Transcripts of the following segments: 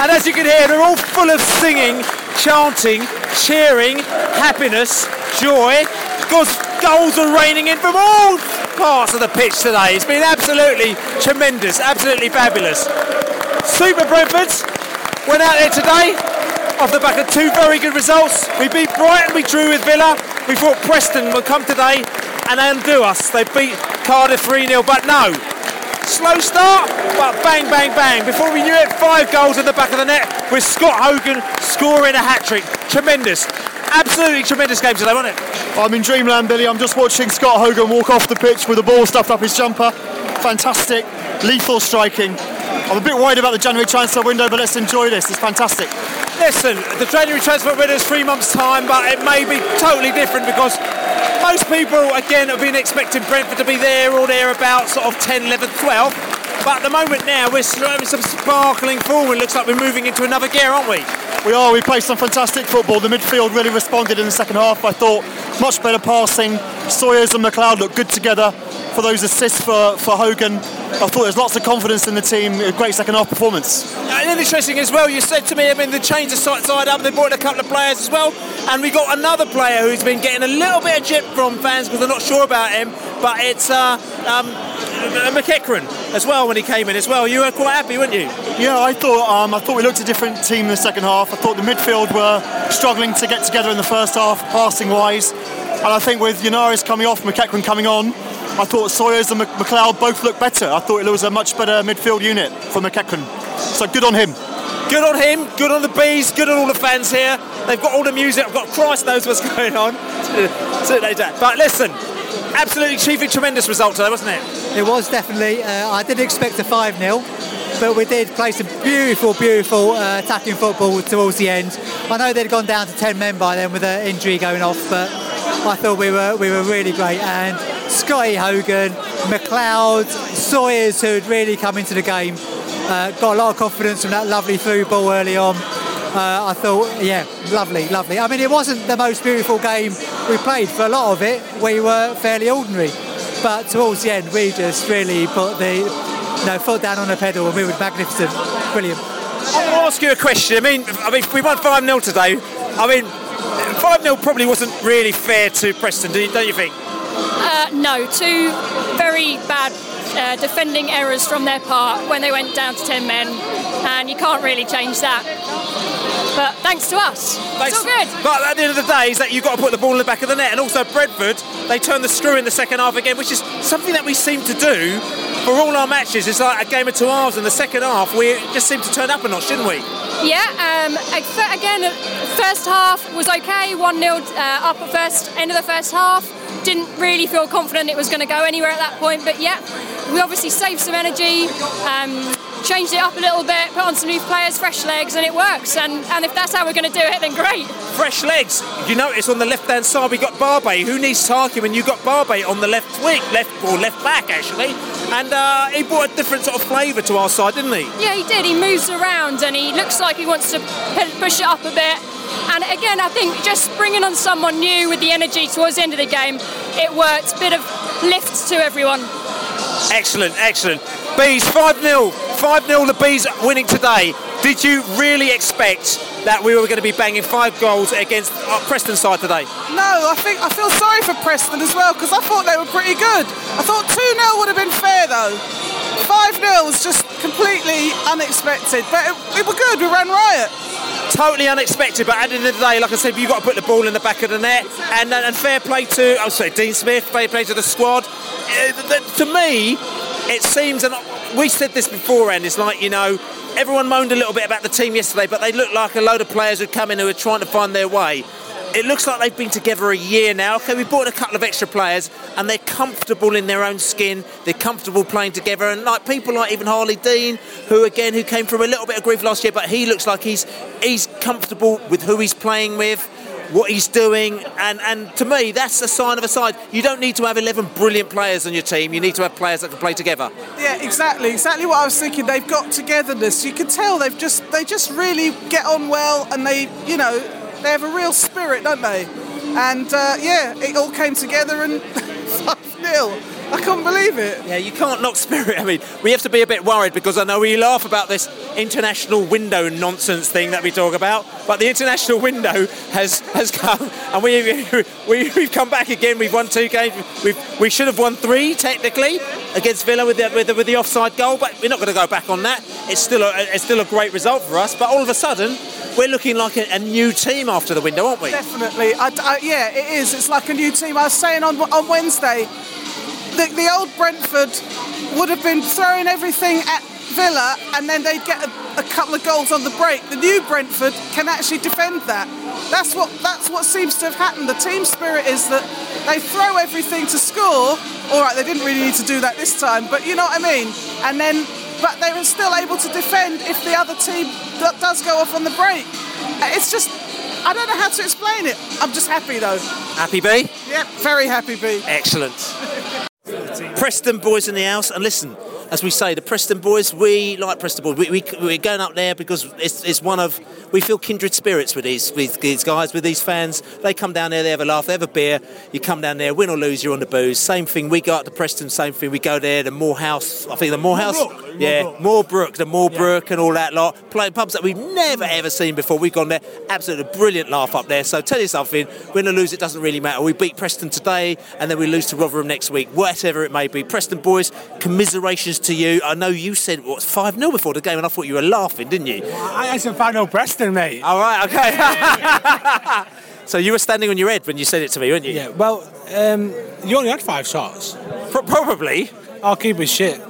And as you can hear, they're all full of singing, chanting, cheering, happiness, joy. Because goals are raining in from all parts of the pitch today. It's been absolutely tremendous, absolutely fabulous. Super Brentfords went out there today off the back of two very good results. We beat Brighton, we drew with Villa. We thought Preston would come today and undo us. They beat Cardiff 3 0, but no. Slow start, but bang, bang, bang. Before we knew it, five goals in the back of the net with Scott Hogan scoring a hat trick. Tremendous. Absolutely tremendous game today, wasn't it? I'm in dreamland, Billy. I'm just watching Scott Hogan walk off the pitch with the ball stuffed up his jumper. Fantastic, lethal striking. I'm a bit worried about the January transfer window, but let's enjoy this. It's fantastic. Listen, the January transfer window is three months' time, but it may be totally different because most people, again, have been expecting Brentford to be there or thereabouts, sort of 10, 11, 12. But at the moment now, we're having some sparkling forward. Looks like we're moving into another gear, aren't we? We are. We played some fantastic football. The midfield really responded in the second half. I thought much better passing. Sawyers and McLeod looked good together for those assists for, for Hogan. I thought there's lots of confidence in the team. A great second half performance. And interesting as well, you said to me, I mean, the change of side, side up, they brought in a couple of players as well. And we got another player who's been getting a little bit of jip from fans because they're not sure about him. But it's uh, um, McEachran as well when he came in as well. You were quite happy, weren't you? Yeah, I thought um, I thought we looked a different team in the second half. I thought the midfield were struggling to get together in the first half, passing wise. And I think with Yennaris coming off, McEachran coming on, I thought Sawyers and McLeod both looked better. I thought it was a much better midfield unit for McEachran. So good on him. Good on him, good on the bees, good on all the fans here. They've got all the music, I've got Christ knows what's going on. but listen, absolutely chiefly tremendous result today, wasn't it? It was definitely. Uh, I didn't expect a 5 0, but we did play some beautiful, beautiful uh, attacking football towards the end. I know they'd gone down to 10 men by then with an injury going off, but I thought we were we were really great. And Scotty Hogan, McLeod, Sawyers, who had really come into the game, uh, got a lot of confidence from that lovely through ball early on. Uh, I thought, yeah, lovely, lovely. I mean, it wasn't the most beautiful game we played. For a lot of it, we were fairly ordinary. But towards the end, we just really put the you know, foot down on the pedal and we were magnificent. Brilliant. I want to ask you a question. I mean, I mean, we won 5 0 today. I mean, 5 0 probably wasn't really fair to Preston, don't you think? Uh, no, two very bad uh, defending errors from their part when they went down to 10 men, and you can't really change that. But thanks to us, Thanks. it's all good. But at the end of the day, is that you've got to put the ball in the back of the net. And also, Brentford, they turned the screw in the second half again, which is something that we seem to do for all our matches. It's like a game of two halves. In the second half, we just seem to turn up a notch, didn't we? Yeah, um, again, first half was okay, 1 0 uh, up at first, end of the first half. Didn't really feel confident it was going to go anywhere at that point, but yeah, we obviously saved some energy, um, changed it up a little bit, put on some new players, fresh legs, and it works. And, and if that's how we're going to do it, then great. Fresh legs. You notice on the left hand side we got Barbet. Who needs Tarky when you got Barbet on the left wing, left or left back actually? And uh, he brought a different sort of flavour to our side, didn't he? Yeah, he did. He moves around and he looks like he wants to push it up a bit. And again, I think just bringing on someone new with the energy towards the end of the game, it worked. Bit of lift to everyone. Excellent, excellent. Bees 5 0. 5 0 the Bees winning today. Did you really expect that we were going to be banging five goals against Preston side today? No, I think I feel sorry for Preston as well because I thought they were pretty good. I thought 2 0 would have been fair though. 5 0 was just completely unexpected, but it, we were good, we ran riot. Totally unexpected, but at the end of the day, like I said, you've got to put the ball in the back of the net. And, and, and fair play to, I would say, Dean Smith, fair play to the squad. Uh, th- to me, it seems, and we said this beforehand, it's like, you know, everyone moaned a little bit about the team yesterday, but they looked like a load of players who'd come in who are trying to find their way. It looks like they've been together a year now. Okay, we brought a couple of extra players, and they're comfortable in their own skin. They're comfortable playing together, and like people like even Harlee Dean, who again who came from a little bit of grief last year, but he looks like he's he's comfortable with who he's playing with what he's doing, and, and to me, that's a sign of a side. You don't need to have 11 brilliant players on your team, you need to have players that can play together. Yeah, exactly, exactly what I was thinking. They've got togetherness. You can tell they've just they just really get on well, and they you know they have a real spirit, don't they? And uh, yeah, it all came together and five 0 I can't believe it. Yeah, you can't knock spirit. I mean, we have to be a bit worried because I know we laugh about this international window nonsense thing that we talk about, but the international window has has come, and we, we we've come back again. We've won two games. We've we should have won three technically against Villa with the with the, with the offside goal, but we're not going to go back on that. It's still a, it's still a great result for us. But all of a sudden, we're looking like a, a new team after the window, aren't we? Definitely. I, I, yeah, it is. It's like a new team. I was saying on on Wednesday, the, the old Brentford would have been throwing everything at Villa and then they'd get a, a, couple of goals on the break. The new Brentford can actually defend that. That's what that's what seems to have happened. The team spirit is that they throw everything to score. All right, they didn't really need to do that this time, but you know what I mean. And then, but they were still able to defend if the other team does go off on the break. Uh, it's just I don't know how to explain it. I'm just happy though. Happy B? Yep, very happy B. Excellent. Preston boys in the house, and listen, as we say, the Preston boys, we like Preston boys. We, we, we're going up there because it's, it's one of, we feel kindred spirits with these, with these guys, with these fans. They come down there, they have a laugh, they have a beer. You come down there, win or lose, you're on the booze. Same thing, we go up to Preston, same thing. We go there, the Morehouse, I think the Morehouse, Moorbrook. yeah. Moorbrook, the Moorbrook and all that lot. Playing pubs that we've never ever seen before. We've gone there, absolutely brilliant laugh up there. So tell you something, win or lose, it doesn't really matter. We beat Preston today, and then we lose to Rotherham next week, whatever it may be. Preston boys, commiserations to you. I know you said what five 0 before the game, and I thought you were laughing, didn't you? I I said 5 0 Preston, mate. All right, okay. so you were standing on your head when you said it to me, weren't you? Yeah, well, um, you only had five shots. Pro- probably. Our keeper's shit.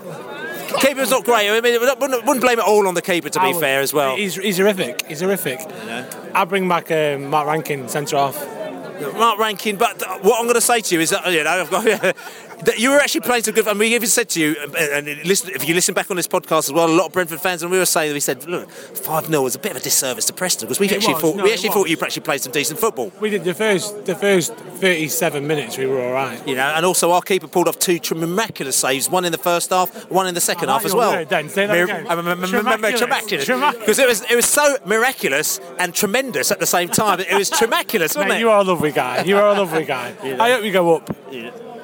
Keeper's not great. I mean, wouldn't, wouldn't blame it all on the keeper, to be would- fair, as well. He's, he's horrific. He's horrific. I'll bring back um, Mark Rankin, centre off. Mark Rankin, but what I'm going to say to you is that you know I've got, that you were actually playing some good. And we even said to you, and listen, if you listen back on this podcast as well, a lot of Brentford fans, and we were saying, we said, look, five 0 was a bit of a disservice to Preston because we It actually was, thought no, we actually thought you actually played some decent football. We did the first the first 37 minutes. We were all right. You know, and also our keeper pulled off two miraculous saves, one in the first half, one in the second half as well. word, then. Say that again. Um, um, um, Remember Tremaculous. tremaculous Tremaculous. because it was it was so miraculous and tremendous at the same time. It was tremendous, wasn't it? you are a lovely guy. You are a lovely guy. I hope you go up.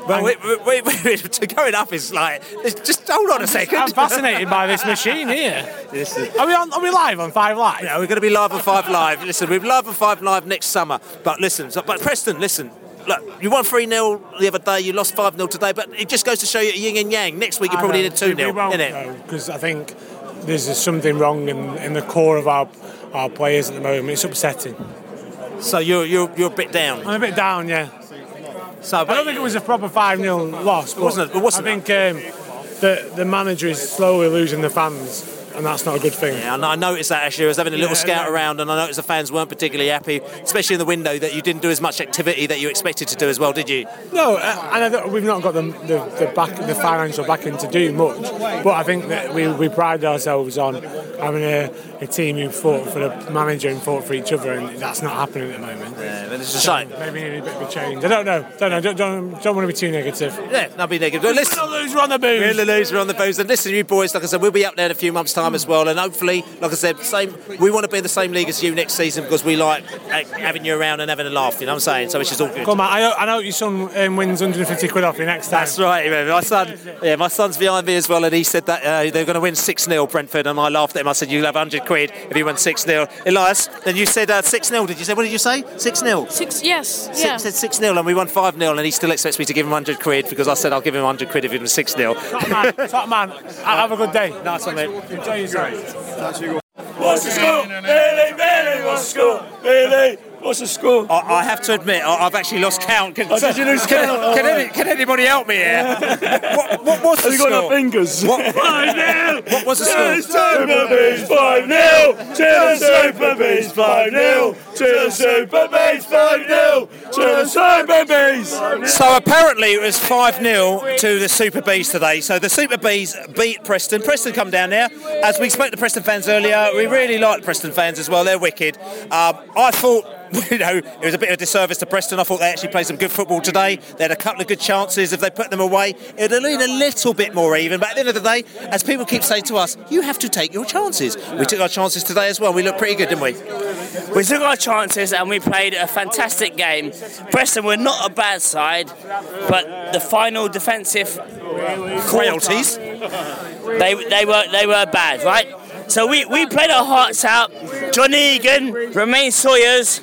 Well, we, we, we, we, to going up is like it's just hold on a second. I'm fascinated by this machine here. Are we on? Are we live on Five Live? Yeah, we're going to be live on Five Live. Listen, we're live on Five Live next summer. But listen, so, but Preston, listen. Look, you won 3 0 the other day, you lost 5 0 today, but it just goes to show you yin and yang. Next week, you I probably know. need 2 0, We won't, innit? Because I think there's something wrong in, in the core of our our players at the moment. It's upsetting. So you're, you're, you're a bit down. I'm a bit down, yeah. So, I don't think it was a proper 5 0 loss. But wasn't- it wasn't. I think um, the, the manager is slowly losing the fans, and that's not a good thing. Yeah, know- I noticed that actually. I was having a little Yeah, scout yeah. around, and I noticed the fans weren't particularly happy, especially in the window, that you didn't do as much activity that you expected to do as well, did you? No, uh, and we've not got the, the, the back the financial backing to do much. But I think that we, we pride ourselves on having a, a team who fought for the manager and fought for each other, and that's not happening at the moment. Yeah, but it's a shame. Maybe need a bit of a change. I don't know. Don't know. Don't, don't, don't want to be too negative. Yeah, not be negative. Listen, lose, we're on the booze. We're the lose, on the booze. And listen, you boys, like I said, we'll be up there in a few months' time as well. And hopefully, like I said, same. We want to be in the same league as you next season because we like uh, having you around and having a laugh. You know what I'm saying? So which is all good. Come on, I, I know your son um, wins 150 quid off you next time. That's right. yeah, My son, yeah, my son's behind me as well, and he said that uh, they're going to win six 0 Brentford, and I laughed at him. I said, "You'll have 100 quid if you win six 0 Elias, then you said uh, six 0 Did you say? What did you say? Six 0 Six, yes, Six, yeah. said 6 0 and we won 5 0 and he still expects me to give him 100 quid because I said I'll give him 100 quid if he wins 6 0. Top man, top man. Have a good day. Nice one, mate. Enjoy the score? Billy, Billy, what's the score? Billy, what's the score? I, I have to admit, I, I've actually lost count. Can, Oh, did you lose can, count? Can, any, can anybody help me here? what, what was the Have you got score? the fingers? What, 5 0! what was the To score? the Super Bees 5 0! To the Super Bees 5 0! To the Super Bees 5 0! To the Super Bees! So apparently it was 5 0 to the Super Bees today. So the Super Bees beat Preston. Preston come down there. As we spoke to Preston fans earlier, we really like the Preston fans as well. They're wicked. Um, I thought. You know, it was a bit of a disservice to Preston. I thought they actually played some good football today. They had a couple of good chances. If they put them away, it would have been a little bit more even. But at the end of the day, as people keep saying to us, you have to take your chances. We took our chances today as well. We looked pretty good, didn't we? We took our chances and we played a fantastic game. Preston were not a bad side, but the final defensive Frailties. they they were they were bad, right? So we, we played our hearts out. John Egan, Romain Sawyers,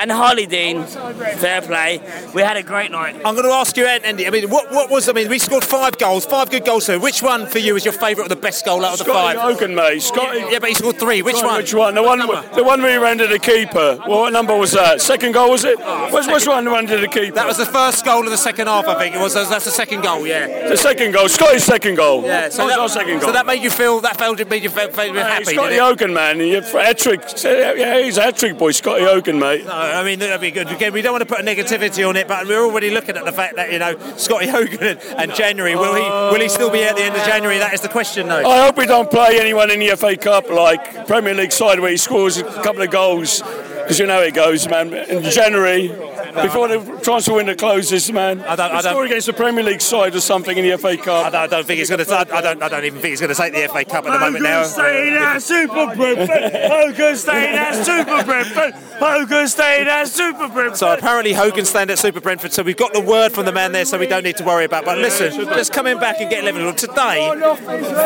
and Harlee Dean. Fair play. We had a great night. I'm going to ask you, Andy. I mean, what, what was? I mean, we scored five goals, five good goals. So, which one for you is your favourite or the best goal out of the Scotty five? Hogan, mate. Scotty. Yeah, but he scored three. Which Right, one? Which one? The one, the one we ran to the keeper. Well, what number was that? Second goal was it? Oh, which, which one ran to the keeper? That was the first goal of the second half, I think it was. That's the second goal, yeah. the second goal. Scotty's second goal. Yeah, so that was our second goal. so that made you feel that felt made you feel, feel Hey, happy. Scotty did it? Hogan, man. Hat trick. Yeah, he's a hat trick boy. Scotty Hogan, mate. No, I mean that'd be good. Again, we don't want to put a negativity on it, but we're already looking at the fact that you know Scotty Hogan and, January will he will he still be at the end of January? That is the question, though. I hope we don't play anyone in the FA Cup like Premier League side where he scores a couple of goals because you know it goes, man. In January, before the transfer window closes, man, I don't- I we don't- score against the Premier League side or something in the FA I Cup. don't, I don't think he's going to. I don't. I don't even think he's going to take the FA Cup at the moment now. staying at Super Brentford. Hogan staying at Super Brentford. Hogan staying at Super Brentford. So apparently Hogan's staying at Super Brentford, so we've got the word from the man there, so we don't need to worry about. But listen, just coming back and getting Liverpool today,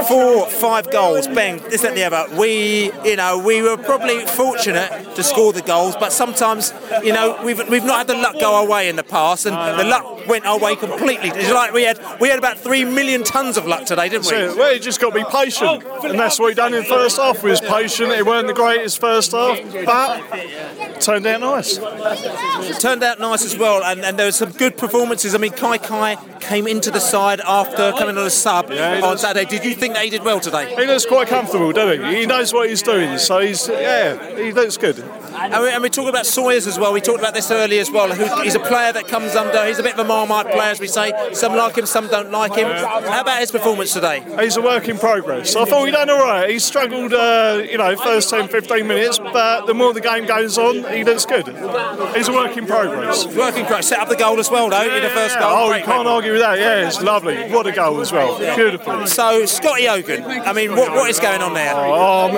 four, five goals, bang, this that, and the other. We, you know, we were probably fortunate to score the goals, but sometimes, you know, we've we've not had the luck go our way in the past, and the luck went our way completely. It's like we had we had about three million tons of luck today, didn't we? That's it. Well, you just got to be patient, oh, and that's what we done in the first half. We was patient. It weren't the greatest first half, but turned out nice. turned out nice as well, and, and there were some good performances. I mean, Kaikai came into the side after coming on a sub Yeah, on. Saturday. Did you think that he did well today? He looks quite comfortable, doesn't he? He knows what he's doing, so he's yeah, he looks good. And we, and we talked about Sawyers as well. We talked about this earlier as well. Who, he's a player that comes under. He's a bit of a marmite player, as we say. Some like him, some don't like him. How about his performance today? He's a work in progress. I thought he done all right. He struggled, uh, you know, first 10, 15 minutes, but the more the game goes on, he looks good. He's a work in progress. Working progress. Set up the goal as well, though, in the first goal. Oh, you can't argue with that. Yeah, it's lovely. What a goal as well. Beautiful. So, Scotty Hogan, I mean, what, what is going on there? Oh,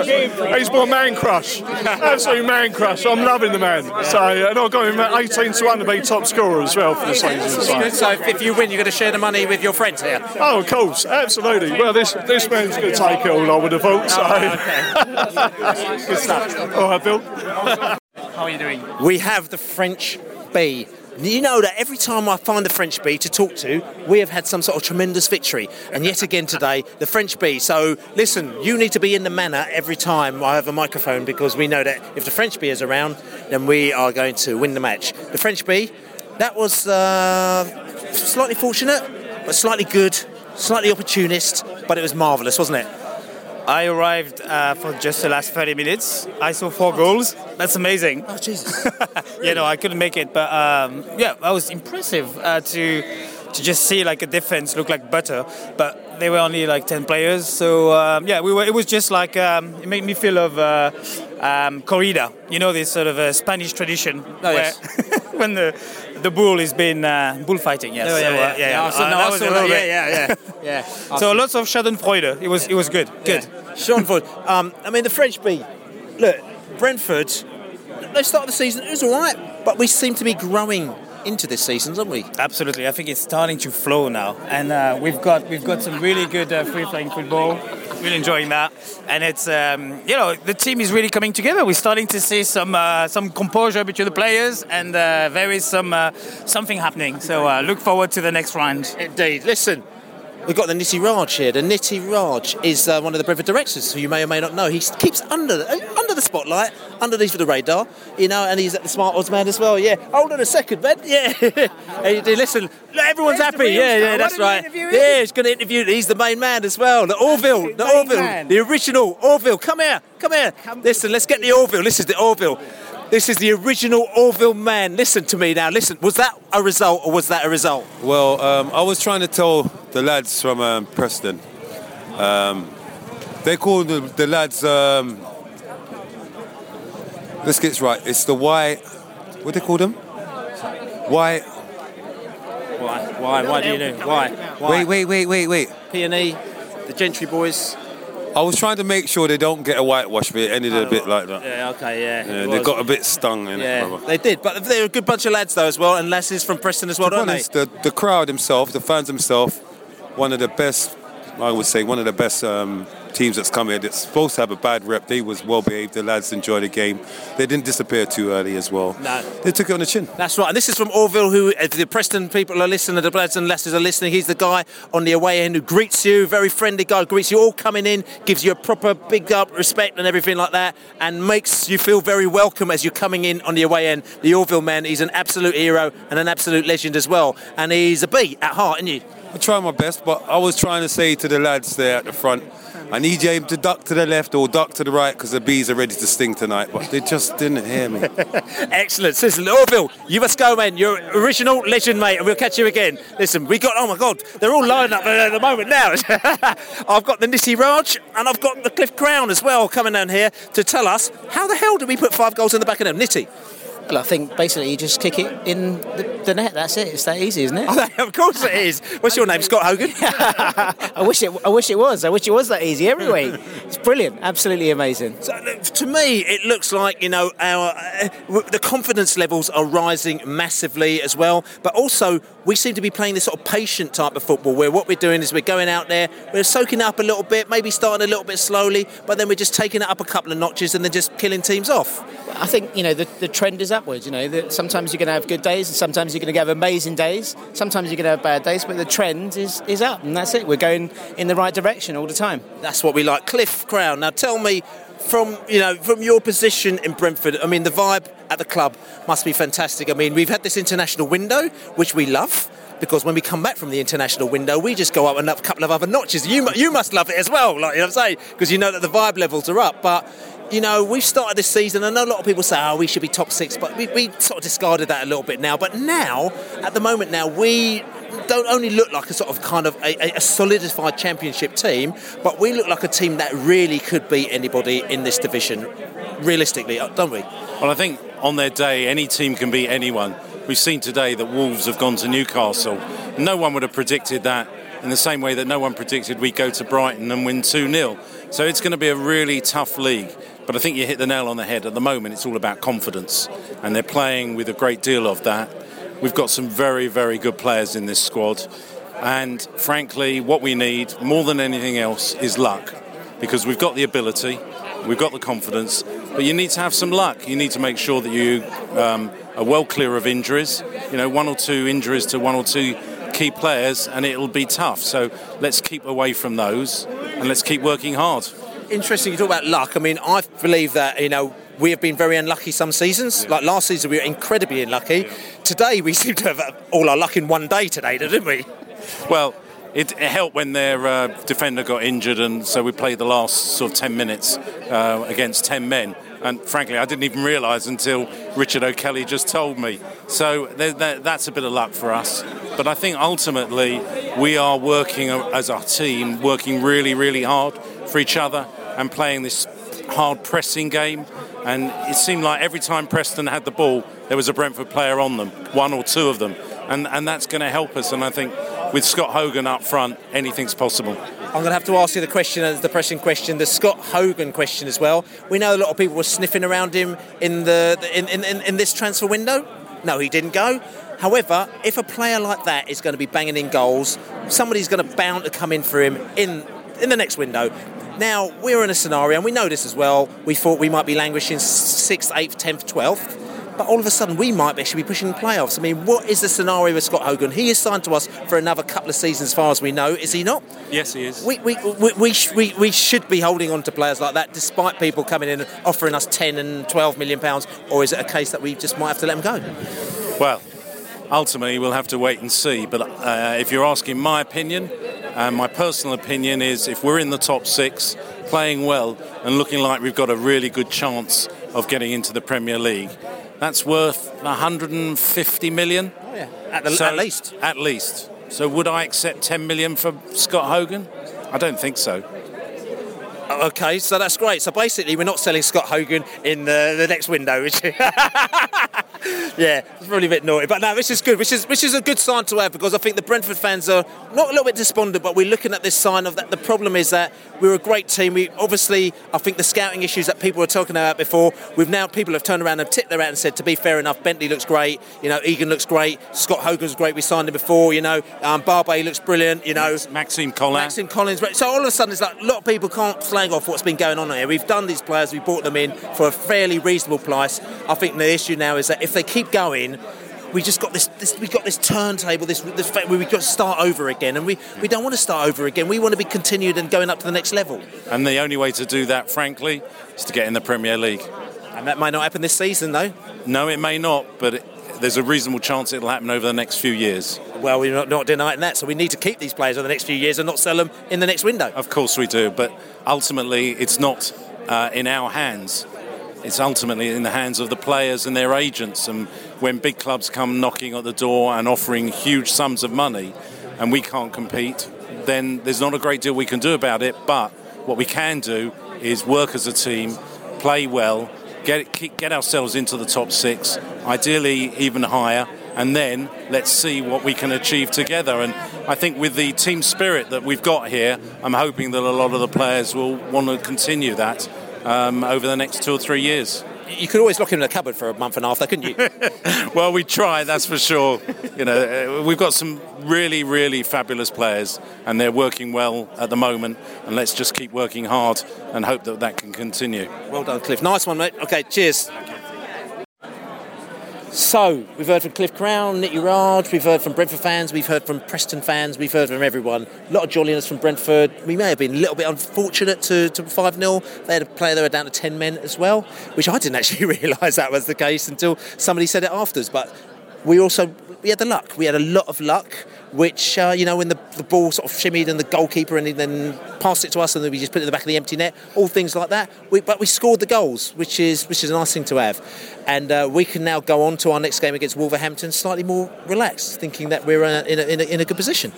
he's my man crush. Absolute man crush. I'm loving the man. So, uh, and I've got him at 18 to 1 to be top scorer as well for the season. So. So, if, you win, you're going to share the money with your friends here. Oh, of course, absolutely. Well, this this man's going to take it all, I would have thought. So. Oh, good stuff. All right, Bill. How are you doing? We have the French bee. You know that every time I find the French bee to talk to, we have had some sort of tremendous victory. And yet again today, the French bee. So listen, you need to be in the manner every time I have a microphone because we know that if the French bee is around, then we are going to win the match. The French bee, that was uh, slightly fortunate, but slightly good, slightly opportunist, but it was marvellous, wasn't it? I arrived uh, for just the last 30 minutes. I saw four goals. That's amazing. Oh, Jesus. you know, I couldn't make it, but um, yeah, I was impressive uh, to to just see like a defense look like butter. But they were only like 10 players. So um, yeah, we were. It was just like um, it made me feel of uh, um, corrida. You know, this sort of uh, Spanish tradition Oh, where yes. when the the bull is been uh, bullfighting. Yes. Oh, yeah, so, yeah. uh, yeah, Yeah, I uh, no, that was a that, little yeah, bit- yeah, yeah. Yeah. so lots of Schadenfreude. It was it was good. Good. Ford. Um, I mean, the French beat. Look, Brentford. They started the season. It was all right, but we seem to be growing into this season, don't we? Absolutely, I think it's starting to flow now, and uh, we've got we've got some really good uh, free playing football. Really enjoying that, and it's um, you know the team is really coming together. We're starting to see some uh, some composure between the players, and uh, there is some uh, something happening. So uh, look forward to the next round. Indeed. Listen, we've got the Nity Raj here. The Nity Raj is uh, one of the Brentford directors, who you may or may not know. He keeps under the, uh, under the spotlight, underneath the radar, you know, and he's at the Smart Odds Man as well. Yeah. Hold on a second, man. Yeah. Hey, listen. Everyone's happy. Yeah, yeah, that's right. Yeah, he's going to interview. He's the main man as well. The Orville, the Orville, man. the original Orville. Come here, come here. Listen, let's get the Orville. This is the Orville. This is the original Orville man. Listen to me now. Listen, was that a result or was that a result? Well, um, I was trying to tell the lads from um, Preston. Um, they call the, the lads. Um, let's get this right. It's the Y. What do they call them? Y. Why? Why? Why do you know? Why? Wait, wait, wait, wait, wait. P and E, the Gentry boys. I was trying to make sure they don't get a whitewash, but it ended a bit like that. Yeah. Okay. Yeah. Yeah, they got a bit stung in Yeah, it, they did, but they're a good bunch of lads though as well, and lasses from Preston as well, To don't they? the, the crowd himself, the fans himself, one of the best, I would say, one of the best um, teams that's come here. That's supposed to have a bad rep. They was well behaved. The lads enjoyed the game. They didn't disappear too early as well. No. They took it on the chin. That's right, and this is from Orville, who if the Preston people are listening, the lads and lasses are listening. He's the guy on the away end who greets you, very friendly guy, greets you all coming in, gives you a proper big up, respect, and everything like that, and makes you feel very welcome as you're coming in on the away end. The Orville man, he's an absolute hero and an absolute legend as well, and he's a B at heart, isn't he? I tried my best, but I was trying to say to the lads there at the front, I need you to duck to the left or duck to the right because the bees are ready to sting tonight. But they just didn't hear me. Excellent. Listen, Orville, you must go, man. You're original legend, mate, and we'll catch you again. Listen, we got, oh my God, they're all lined up at the moment now. I've got the Nity Raj and I've got the Cliff Crown as well coming down here to tell us how the hell did we put five goals in the back of them? Nitty. Well, I think basically you just kick it in the, the net. That's it. It's that easy, isn't it? of course it is. What's your name, Scott Hogan? I wish it. I wish it was. I wish it was that easy every week. It's brilliant. Absolutely amazing. So, to me, it looks like you know our uh, the confidence levels are rising massively as well. But also, we seem to be playing this sort of patient type of football, where what we're doing is we're going out there, we're soaking up a little bit, maybe starting a little bit slowly, but then we're just taking it up a couple of notches and then just killing teams off. I think you know the, the trend is upwards. You know that sometimes you're going to have good days, and sometimes you're going to have amazing days. Sometimes you're going to have bad days, but the trend is is up, and that's it. We're going in the right direction all the time. That's what we like. Cliff Crown. Now, tell me. From you know, from your position in Brentford, I mean, the vibe at the club must be fantastic. I mean, we've had this international window, which we love, because when we come back from the international window, we just go up a couple of other notches. You you must love it as well, like you know what I'm saying, because you know that the vibe levels are up. But you know, we've started this season. I know a lot of people say, "Oh, we should be top six, but we, we sort of discarded that a little bit now. But now, at the moment, now we don't only look like a sort of kind of a, a- solidified championship team, but we look like a team that really could beat anybody in this division, realistically, uh, don't we? Well, I think on their day, any team can beat anyone. We've seen today that Wolves have gone to Newcastle. No one would have predicted that in the same way that no one predicted we'd go to Brighton and win 2 0. So it's going to be a really tough league. But I think you hit the nail on the head. At the moment, it's all about confidence. And they're playing with a great deal of that. We've got some very, very good players in this squad. And frankly, what we need more than anything else is luck. Because we've got the ability, we've got the confidence, but you need to have some luck. You need to make sure that you um, are well clear of injuries. You know, one or two injuries to one or two key players, and it'll be tough. So let's keep away from those and let's keep working hard. Interesting you talk about luck. I mean, I believe that, you know, we have been very unlucky some seasons. Like last season, we were incredibly unlucky. Today, we seem to have all our luck in one day today, didn't we? Well, it, it helped when their uh, defender got injured, and so we played the last sort of 10 minutes uh, against 10 men. And frankly, I didn't even realise until Richard O'Kelly just told me. So that's a bit of luck for us. But I think ultimately we are working as a team, working really, really hard for each other and playing this hard pressing game. And it seemed like every time Preston had the ball, there was a Brentford player on them, one or two of them. And, and that's going to help us. And I think with Scott Hogan up front, anything's possible. I'm going to have to ask you the question, uh, the pressing question, the Scott Hogan question as well. We know a lot of people were sniffing around him in the in, in, in this transfer window. No, he didn't go. However, if a player like that is going to be banging in goals, somebody's going to bound to come in for him in in the next window. Now we're in a scenario, and we know this as well. We thought we might be languishing sixth, eighth, tenth, twelfth but all of a sudden we might actually be pushing the playoffs. I mean, what is the scenario with Scott Hogan? He is signed to us for another couple of seasons, as far as we know, is he not? Yes, he is. We, we, we, we, we, we should be holding on to players like that, despite people coming in and offering us 10 and 12 million pounds, or is it a case that we just might have to let them go? Well, ultimately we'll have to wait and see. But uh, if you're asking my opinion, and uh, my personal opinion is if we're in the top six, playing well, and looking like we've got a really good chance of getting into the Premier League, that's worth 150 million. Oh, yeah. At, the, so, at least. At least. So would I accept 10 million for Scott Hogan? I don't think so. Okay, so that's great. So basically, we're not selling Scott Hogan in the, the next window, which yeah, it's probably a bit naughty. But no, this is good. Which is which is a good sign to have because I think the Brentford fans are not a little bit despondent, but we're looking at this sign of that. The problem is that we're a great team. We obviously, I think the scouting issues that people were talking about before, we've now people have turned around and tipped their hat and said, to be fair enough, Bentley looks great. You know, Egan looks great. Scott Hogan's great. We signed him before. You know, um, Barbet looks brilliant. You know, Maxime Collins. Maxime Collins. So all of a sudden, it's like a lot of people can't slag off what's been going on here. We've done these players. We bought them in for a fairly reasonable price. I think the issue now is that if they keep going we just got this, this we got this turntable, this, this fact where we got to start over again, and we, we don't want to start over again. We want to be continued and going up to the next level. And the only way to do that, frankly, is to get in the Premier League. And that might not happen this season, though. No, it may not, but it, there's a reasonable chance it'll happen over the next few years. Well, we're not, not denying that, so we need to keep these players over the next few years and not sell them in the next window. Of course we do, but ultimately it's not uh, in our hands. It's ultimately in the hands of the players and their agents. And when big clubs come knocking at the door and offering huge sums of money, and we can't compete, then there's not a great deal we can do about it. But what we can do is work as a team, play well, get get ourselves into the top six, ideally even higher, and then let's see what we can achieve together. And I think with the team spirit that we've got here, I'm hoping that a lot of the players will want to continue that um, over the next two or three years. You could always lock him in a cupboard for a month and a half, though, couldn't you? well, we try, that's for sure. You know, uh, we've got some really, really fabulous players, and they're working well at the moment. And let's just keep working hard and hope that that can continue. Well done, Cliff. Nice one, mate. Okay, cheers. So, we've heard from Cliff Crown, Nick Urard, we've heard from Brentford fans, we've heard from Preston fans, we've heard from everyone. A lot of jolliness from Brentford. We may have been a little bit unfortunate to, to 5 0. They had a player that were down to 10 men as well, which I didn't actually realise that was the case until somebody said it afterwards. But we also we had the luck. We had a lot of luck, which uh, you know when the, the ball sort of shimmied and the goalkeeper and then passed it to us and then we just put it in the back of the empty net. All things like that. We, but we scored the goals, which is which is a nice thing to have and uh, we can now go on to our next game against Wolverhampton slightly more relaxed, thinking that we're uh, in a, in a, in a good position.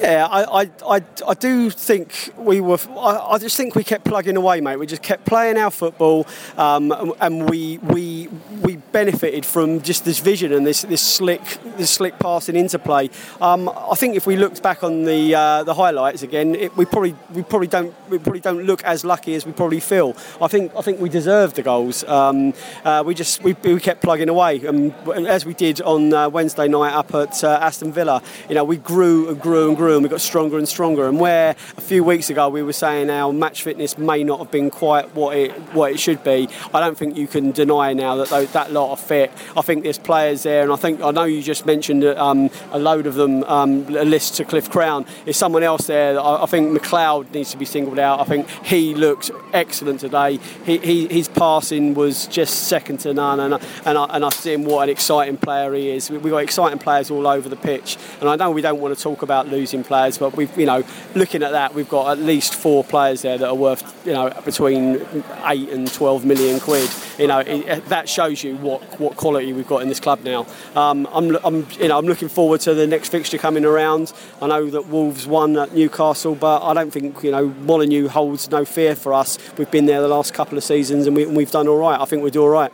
Yeah, I, I, I, I, do think we were. I, I, just think we kept plugging away, mate. We just kept playing our football, um, and we we we benefited from just this vision and this this slick this slick passing interplay. Um, I think if we looked back on the uh, the highlights again, it, we probably we probably don't we probably don't look as lucky as we probably feel. I think I think we deserved the goals. Um, uh, we just we, we kept plugging away, and as we did on uh, Wednesday night up at uh, Aston Villa, you know, we grew and grew and grew, and we got stronger and stronger. And where a few weeks ago we were saying our match fitness may not have been quite what it what it should be, I don't think you can deny now that that lot of fit. I think there's players there, and I think I know you just mentioned um, a load of them um, a list to Cliff Crown. Is someone else there. I, I think McLeod needs to be singled out. I think he looked excellent today. He, he, his passing was just second to none, and, and, I, and I see him what an exciting player he is. We've got exciting players all over the pitch, and I know we don't want to talk about losing players, but we've you know looking at that, we've got at least four players there that are worth you know between eight and twelve million quid. You know it, that shows you what, what quality we've got in this club now. Um, I'm, I'm you know I'm looking forward to the next fixture coming around. I know that Wolves won at Newcastle, but I don't think you know Molineux holds no fear for us. We've been there the last couple of seasons, and, we, we've done all right. I think we do all right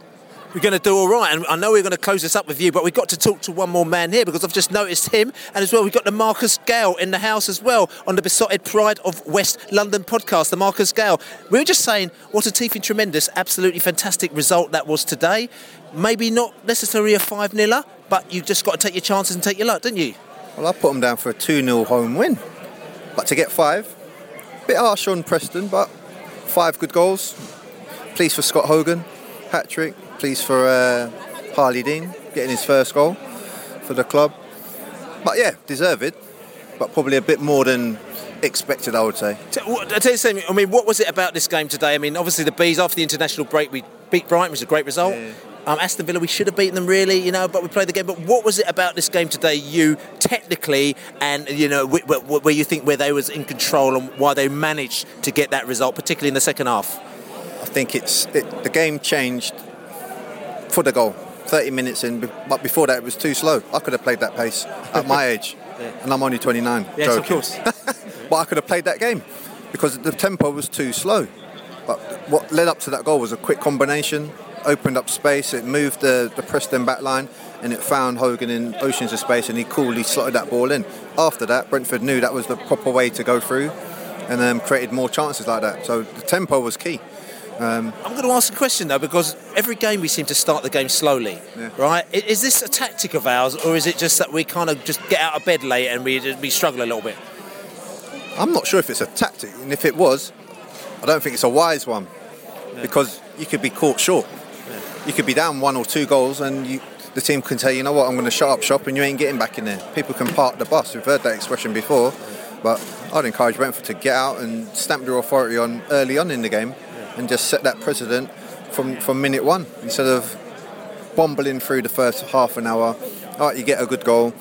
we're going to do all right. And I know we're going to close this up with you, but we've got to talk to one more man here because I've just noticed him. And as well, we've got the Marcus Gayle in the house as well on the Beesotted Pride of West London podcast, the Marcus Gayle. We were just saying what a teething tremendous, absolutely fantastic result that was today. Maybe not necessarily a 5 0 but you've just got to take your chances and take your luck, didn't you? Well, I put them down for a 2 0 home win. But to get five, a bit harsh on Preston, but five good goals. Pleased for Scott Hogan, hat trick pleased for uh, Harlee Dean getting his first goal for the club. But yeah, deserved, it, but probably a bit more than expected, I would say. I tell you something. I mean, what was it about this game today? I mean, obviously the bees after the international break, we beat Brighton, which was a great result. Yeah. Um, Aston Villa, we should have beaten them really, you know, but we played the game. But what was it about this game today, you technically, and you know, where you think where they was in control and why they managed to get that result, particularly in the second half? I think it's it, the game changed for the goal. 30 minutes in, but before that it was too slow. I could have played that pace at my age, yeah. and I'm only 29. Yes, joking. of course. but I could have played that game because the tempo was too slow. But what led up to that goal was a quick combination, opened up space, it moved the, the Preston back line, and it found Hogan in oceans of space, and he coolly slotted that ball in. After that, Brentford knew that was the proper way to go through, and um, created more chances like that. So the tempo was key. Um, I'm going to ask a question though, because every game we seem to start the game slowly, yeah. right? Is this a tactic of ours, or is it just that we kind of just get out of bed late and we we struggle a little bit? I'm not sure if it's a tactic, and if it was, I don't think it's a wise one, yeah. because you could be caught short. You could be down one or two goals, and you, the team can say, you know what, I'm going to shut up shop, and you ain't getting back in there. People can park the bus. We've heard that expression before, but I'd encourage Brentford to get out and stamp their authority on early on in the game and just set that precedent from, from minute one instead of bumbling through the first half an hour. All right, you get a good goal,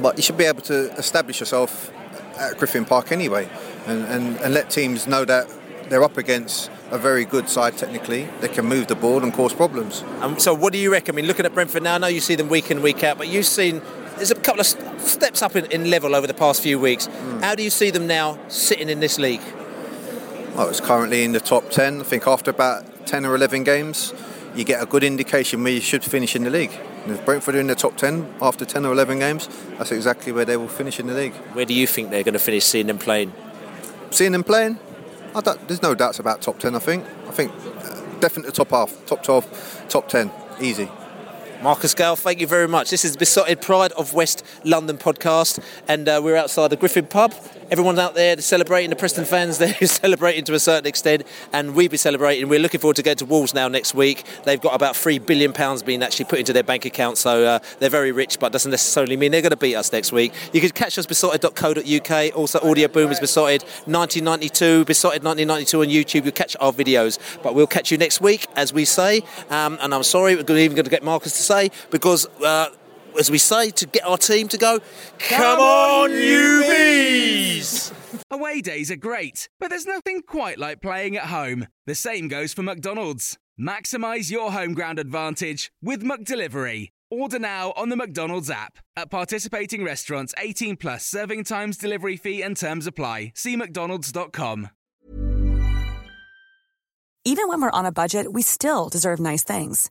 but you should be able to establish yourself at Griffin Park anyway and, and, and let teams know that they're up against a very good side technically. They can move the ball and cause problems. Um, so, what do you reckon? I mean, looking at Brentford now, I know you see them week in, week out, but you've seen there's a couple of steps up in, in level over the past few weeks. Mm. How do you see them now sitting in this league? well, it's currently in the top 10. I think after about 10 or 11 games, you get a good indication where you should finish in the league. And if Brentford are in the top 10 after 10 or 11 games, that's exactly where they will finish in the league. Where do you think they're going to finish seeing them playing? Seeing them playing? There's no doubts about top 10, I think. I think uh, definitely top half, top 12, top 10, easy. Marcus Gayle, thank you very much. This is Beesotted Pride of West London podcast, and uh, we're outside the Griffin pub. Everyone out there celebrating, the Preston fans there celebrating to a certain extent, and we be celebrating. We're looking forward to going to Wolves now next week. They've got about three billion pounds being actually put into their bank account, so uh, they're very rich, but doesn't necessarily mean they're going to beat us next week. You can catch us beesotted.co.uk. Also, Audio Boom is Beesotted 1992, Beesotted 1992 on YouTube. You'll catch our videos, but we'll catch you next week, as we say. Um, and I'm sorry, we're even going to get Marcus to say because. Uh, as we say, to get our team to go, come on, UVs! Away days are great, but there's nothing quite like playing at home. The same goes for McDonald's. Maximise your home ground advantage with McDelivery. Order now on the McDonald's app. At participating restaurants, 18 plus serving times, delivery fee, and terms apply. See McDonald's.com. Even when we're on a budget, we still deserve nice things.